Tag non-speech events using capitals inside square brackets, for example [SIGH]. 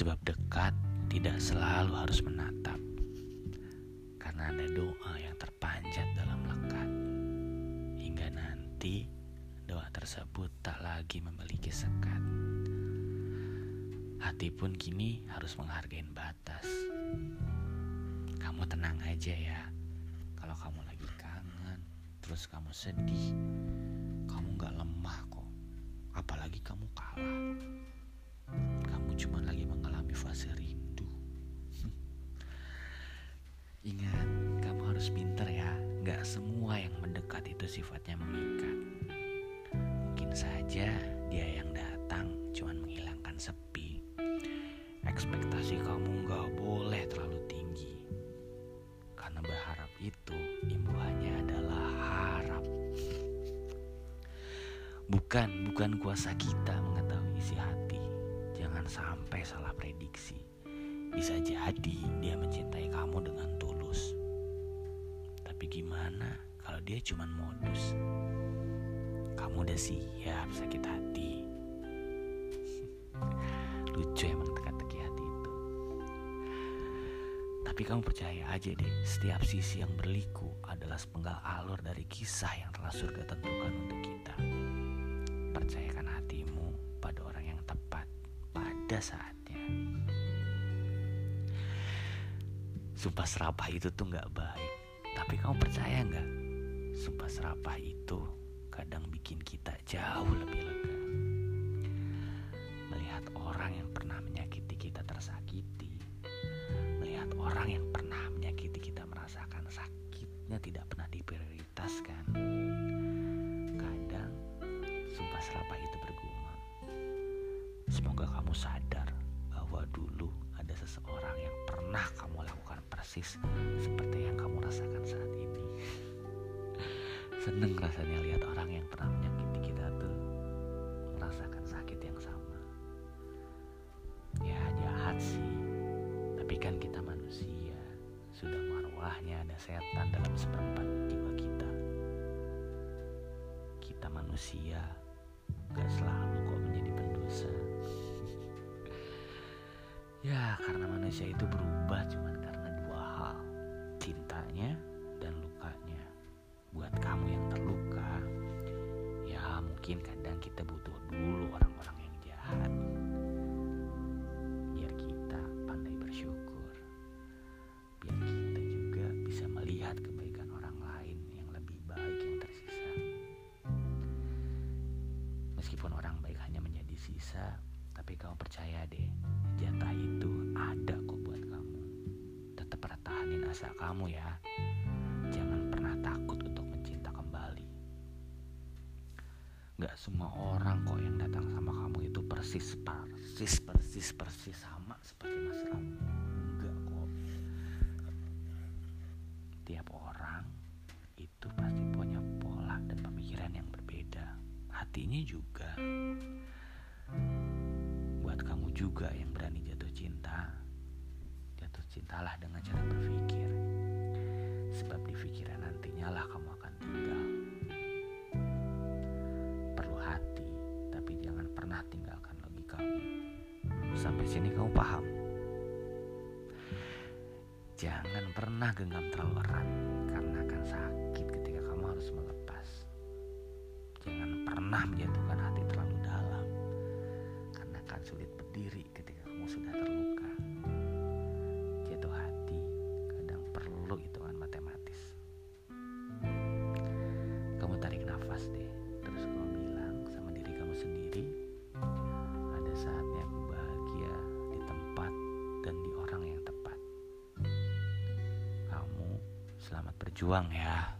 Sebab dekat tidak selalu harus menatap. Karena ada doa yang terpanjat dalam lekat. Hingga nanti doa tersebut tak lagi memiliki sekat. Hati pun kini harus menghargai batas. Kamu tenang aja ya. Kalau kamu lagi kangen, terus kamu sedih, Ingat, kamu harus pinter ya. Gak semua yang mendekat itu sifatnya mengikat. Mungkin saja dia yang datang cuma menghilangkan sepi. Ekspektasi kamu gak boleh terlalu tinggi. Karena berharap itu imbuhannya adalah harap. Bukan, bukan kuasa kita mengetahui isi hati. Jangan sampai salah prediksi. Bisa jadi dia mencintai kamu dengan tulus. Tapi gimana kalau dia cuma modus? Kamu udah siap sakit hati. [LAUGHS] Lucu emang teka-teki hati itu. Tapi kamu percaya aja deh, setiap sisi yang berliku adalah sepenggal alur dari kisah yang telah surga tentukan untuk kita. Percayakan hatimu pada orang yang tepat pada saatnya. Sumpah serapah itu tuh gak baik. Tapi kamu percaya gak? Sumpah serapah itu kadang bikin kita jauh lebih lega. Melihat orang yang pernah menyakiti kita tersakiti. Melihat orang yang pernah menyakiti kita merasakan sakitnya tidak pernah diprioritaskan. Kadang sumpah serapah itu bergumam. Semoga kamu sadar bahwa dulu ada seseorang yang pernah kamu persis seperti yang kamu rasakan saat ini. [LAUGHS] Seneng rasanya lihat orang yang pernah menyakiti kita tuh merasakan sakit yang sama. Ya jahat sih, tapi kan kita manusia. Sudah marwahnya ada setan dalam seperempat jiwa kita. Kita manusia gak selalu kok menjadi pendosa. [LAUGHS] ya karena manusia itu berubah cuman. Cintanya dan lukanya. Buat kamu yang terluka, ya mungkin kadang kita butuh dulu orang-orang yang jahat. Biar kita pandai bersyukur. Biar kita juga bisa melihat kebaikan orang lain yang lebih baik yang tersisa. Meskipun orang baik hanya menjadi sisa, tapi kamu percaya deh, pertahanin asa kamu ya. Jangan pernah takut untuk mencinta kembali. Gak semua orang kok yang datang sama kamu itu persis, persis, persis, persis sama seperti Mas Ram. Enggak kok. Tiap orang itu pasti punya pola dan pemikiran yang berbeda. Hatinya juga. Buat kamu juga yang berani jatuh cinta, cintalah dengan cara berpikir. Sebab di pikiran nantinya lah kamu akan tinggal. Perlu hati, tapi jangan pernah tinggalkan logikamu. Sampai sini kamu paham? Jangan pernah genggam terlalu erat karena akan sakit ketika kamu harus melepas. Jangan pernah menjatuhkan selamat berjuang ya.